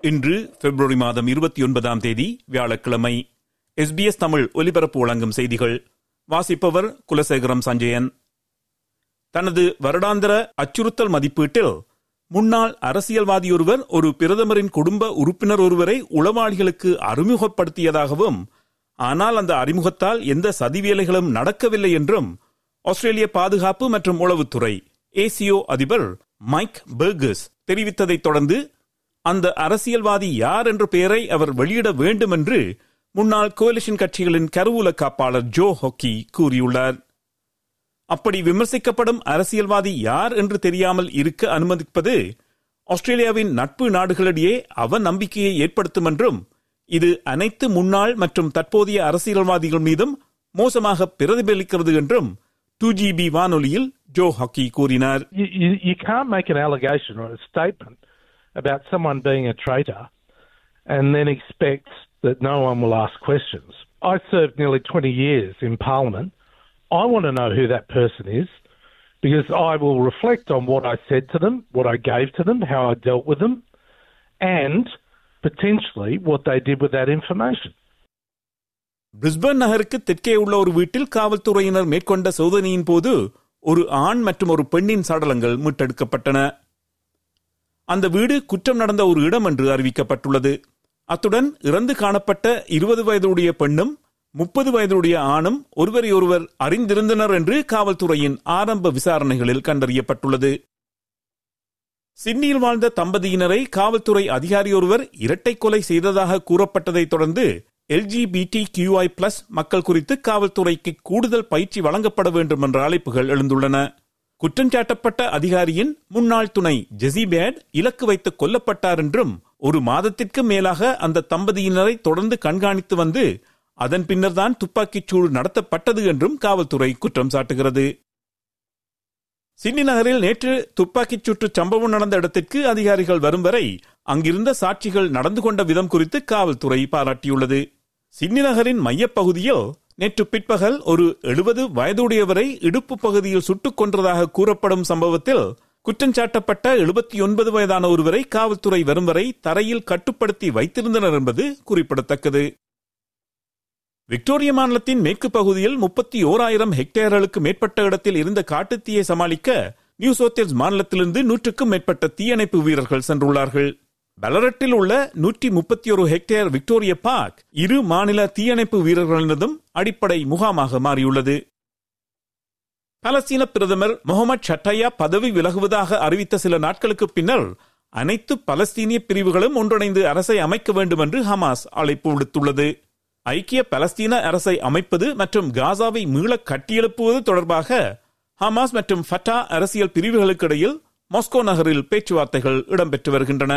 இன்று பிப்ரவரி மாதம் இருபத்தி ஒன்பதாம் தேதி வியாழக்கிழமை. எஸ்பிஎஸ் தமிழ் ஒலிபரப்பு வழங்கும் செய்திகள். வாசிப்பவர் குலசேகரம் சஞ்சயன். தனது வருடாந்திர அச்சுறுத்தல் மதிப்பீட்டில் முன்னாள் அரசியல்வாதியொருவர் ஒரு பிரதமரின் குடும்ப உறுப்பினர் ஒருவரை உளவாளிகளுக்கு அறிமுகப்படுத்தியதாகவும் ஆனால் அந்த அறிமுகத்தால் எந்த சதிவேலைகளும் நடக்கவில்லை என்றும் ஆஸ்திரேலிய பாதுகாப்பு மற்றும் உளவுத்துறை. ஏசியோ அதிபர் மைக் பெர்கஸ் தெரிவித்ததைத் தொடர்ந்து அந்த அரசியல்வாதி யார் என்ற பெயரை அவர் வெளியிட வேண்டும் என்று முன்னாள் கோலிஷன் கட்சிகளின் கருவூல காப்பாளர் ஜோ ஹொக்கி கூறியுள்ளார். அப்படி விமர்சிக்கப்படும் அரசியல்வாதி யார் என்று தெரியாமல் இருக்க அனுமதிப்பது ஆஸ்திரேலியாவின் நட்பு நாடுகளிடையே அவ நம்பிக்கையை ஏற்படுத்தும் என்றும் இது அனைத்து முன்னாள் மற்றும் தற்போதைய அரசியல்வாதிகள் மீதும் மோசமாக பிரதிபலிக்கிறது என்றும் டூ ஜிபி வானொலியில் ஜோ ஹாக்கி கூறினார். You, you, you can't make an allegation or a statement about someone being a traitor and then expect that no one will ask questions. I served nearly 20 years in Parliament. I want to know who that person is because I will reflect on what I said to them, what I gave to them, how I dealt with them, and potentially what they did with that information. Brisbane நகருக்கு தெற்கே உள்ள ஒரு வீட்டில் காவல்துறையினர் மேற்கொண்ட சோதனையின் போது ஒரு ஆண் மற்றும் ஒரு பெண்ணின் சடலங்கள் மீட்டெடுக்கப்பட்டன அந்த வீடு குற்றம் நடந்த ஒரு இடம் என்று அறிவிக்கப்பட்டுள்ளது. அத்துடன் இறந்து காணப்பட்ட இருபது வயதுடைய பெண்ணும் முப்பது வயதுடைய ஆணும் ஒருவரை ஒருவர் அறிந்திருந்தனர் என்று காவல்துறையின் ஆரம்ப விசாரணைகளில் கண்டறியப்பட்டுள்ளது. சிட்னியில் வாழ்ந்த தம்பதியினரை காவல்துறை அதிகாரி ஒருவர் இரட்டை கொலை செய்ததாக கூறப்பட்டதைத் தொடர்ந்து எல்ஜிபிடி கியூஐ பிளஸ் மக்கள் குறித்து காவல்துறைக்கு கூடுதல் பயிற்சி வழங்கப்பட வேண்டும் என்ற அழைப்புகள் எழுந்துள்ளன. குற்றஞ்சாட்டப்பட்ட அதிகாரியின் முன்னாள் துணை ஜெசிபேட் இலக்கு வைத்து கொல்லப்பட்டார் என்றும் ஒரு மாதத்திற்கு மேலாக அந்த தம்பதியினரை தொடர்ந்து கண்காணித்து வந்து அதன் பின்னர்தான் துப்பாக்கிச் சூடு நடத்தப்பட்டது என்றும் காவல்துறை குற்றம் சாட்டுகிறது. சிட்னி நகரில் நேற்று துப்பாக்கிச் சூட்டு சம்பவம் நடந்த இடத்திற்கு அதிகாரிகள் வரும் வரை அங்கிருந்த சாட்சிகள் நடந்து கொண்ட விதம் குறித்து காவல்துறை பாராட்டியுள்ளது. சிட்னி நகரின் மையப்பகுதியில் நேற்று பிற்பகல் ஒரு எழுபது வயதுடையவரை இடுப்பு பகுதியில் சுட்டுக் கொன்றதாக கூறப்படும் சம்பவத்தில் குற்றஞ்சாட்டப்பட்ட எழுபத்தி ஒன்பது வயதான ஒருவரை காவல்துறை வரும் வரை தரையில் கட்டுப்படுத்தி வைத்திருந்தனர் என்பது குறிப்பிடத்தக்கது. விக்டோரிய மாநிலத்தின் மேற்கு பகுதியில் முப்பத்தி ஓராயிரம் ஹெக்டேர்களுக்கு மேற்பட்ட இடத்தில் இருந்த காட்டுத்தீயை சமாளிக்க நியூ சோத்தேல்ஸ் மாநிலத்திலிருந்து நூற்றுக்கும் மேற்பட்ட தீயணைப்பு வீரர்கள் சென்றுள்ளார்கள். பலரட்டில் உள்ள நூற்றி முப்பத்தி ஒரு ஹெக்டேர் விக்டோரிய பார்க் இரு மாநில தீயணைப்பு வீரர்களினதும் அடிப்படை முகாமாக மாறியுள்ளது. பலஸ்தீன பிரதமர் முகமது ஷட்டையா பதவி விலகுவதாக அறிவித்த சில நாட்களுக்கு பின்னர் அனைத்து பலஸ்தீனிய பிரிவுகளும் ஒன்றிணைந்து அரசை அமைக்க வேண்டும் என்று ஹமாஸ் அழைப்பு விடுத்துள்ளது. ஐக்கிய பலஸ்தீன அரசை அமைப்பது மற்றும் காசாவை மீள கட்டியெழுப்புவது தொடர்பாக ஹமாஸ் மற்றும் ஃபட்டா அரசியல் பிரிவுகளுக்கிடையில் மாஸ்கோ நகரில் பேச்சுவார்த்தைகள் இடம்பெற்று வருகின்றன.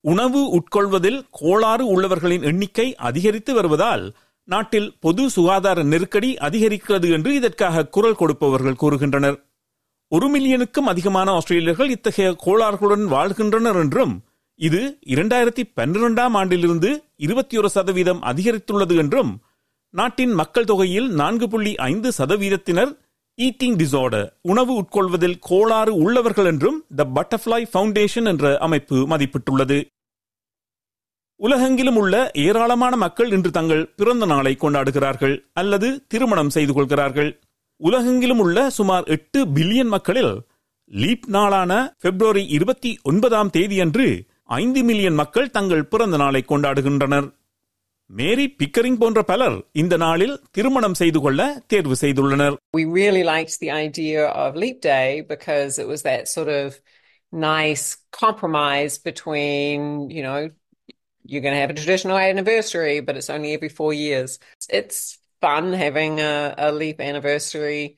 உணவு உட்கொள்வதில் கோளாறு உள்ளவர்களின் எண்ணிக்கை அதிகரித்து வருவதால் நாட்டில் பொது சுகாதார நெருக்கடி அதிகரிக்கிறது என்று இதற்காக குரல் கொடுப்பவர்கள் கூறுகின்றனர். ஒரு மில்லியனுக்கும் அதிகமான ஆஸ்திரேலியர்கள் இத்தகைய கோளாறுகளுடன் வாழ்கின்றனர் என்றும் இது இரண்டாயிரத்தி பன்னிரெண்டாம் ஆண்டிலிருந்து இருபத்தி ஒரு சதவீதம் அதிகரித்துள்ளது என்றும் நாட்டின் மக்கள் தொகையில் நான்கு புள்ளி ஐந்து சதவீதத்தினர் ஈட்டிங் டிசார்டர் உணவு உட்கொள்வதில் கோளாறு உள்ளவர்கள் என்றும் த பட்டர்ஃபிளை ஃபவுண்டேஷன் என்ற அமைப்பு மதிப்பிட்டுள்ளது. உலகெங்கிலும் உள்ள ஏராளமான மக்கள் இன்று தங்கள் பிறந்த நாளை கொண்டாடுகிறார்கள் அல்லது திருமணம் செய்து கொள்கிறார்கள். உலகெங்கிலும் உள்ள சுமார் எட்டு பில்லியன் மக்களில் லீப் நாளான பிப்ரவரி இருபத்தி ஒன்பதாம் தேதியன்று ஐந்து மில்லியன் மக்கள் தங்கள் பிறந்த நாளை கொண்டாடுகின்றனர். மேரி பிக்கரிங் போன்ற பலர் இந்த நாளில் திருமணம் செய்து கொள்ள தேர்வு செய்துள்ளனர். We really liked the idea of Leap Day because it was that sort of nice compromise between, you know, you're going to have a traditional anniversary, but it's only every four years. It's fun having a, a leap anniversary.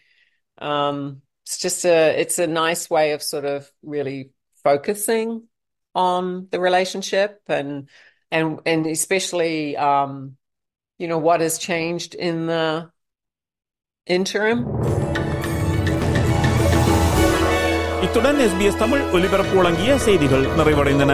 Um, it's just a, it's a nice way of sort of really focusing on the relationship and and and especially um, you know what has changed in the interim. இத்துடன் SBS Tamil ஒலிபரப்பு வழங்கிய செய்திகள் நிறைவடைந்தன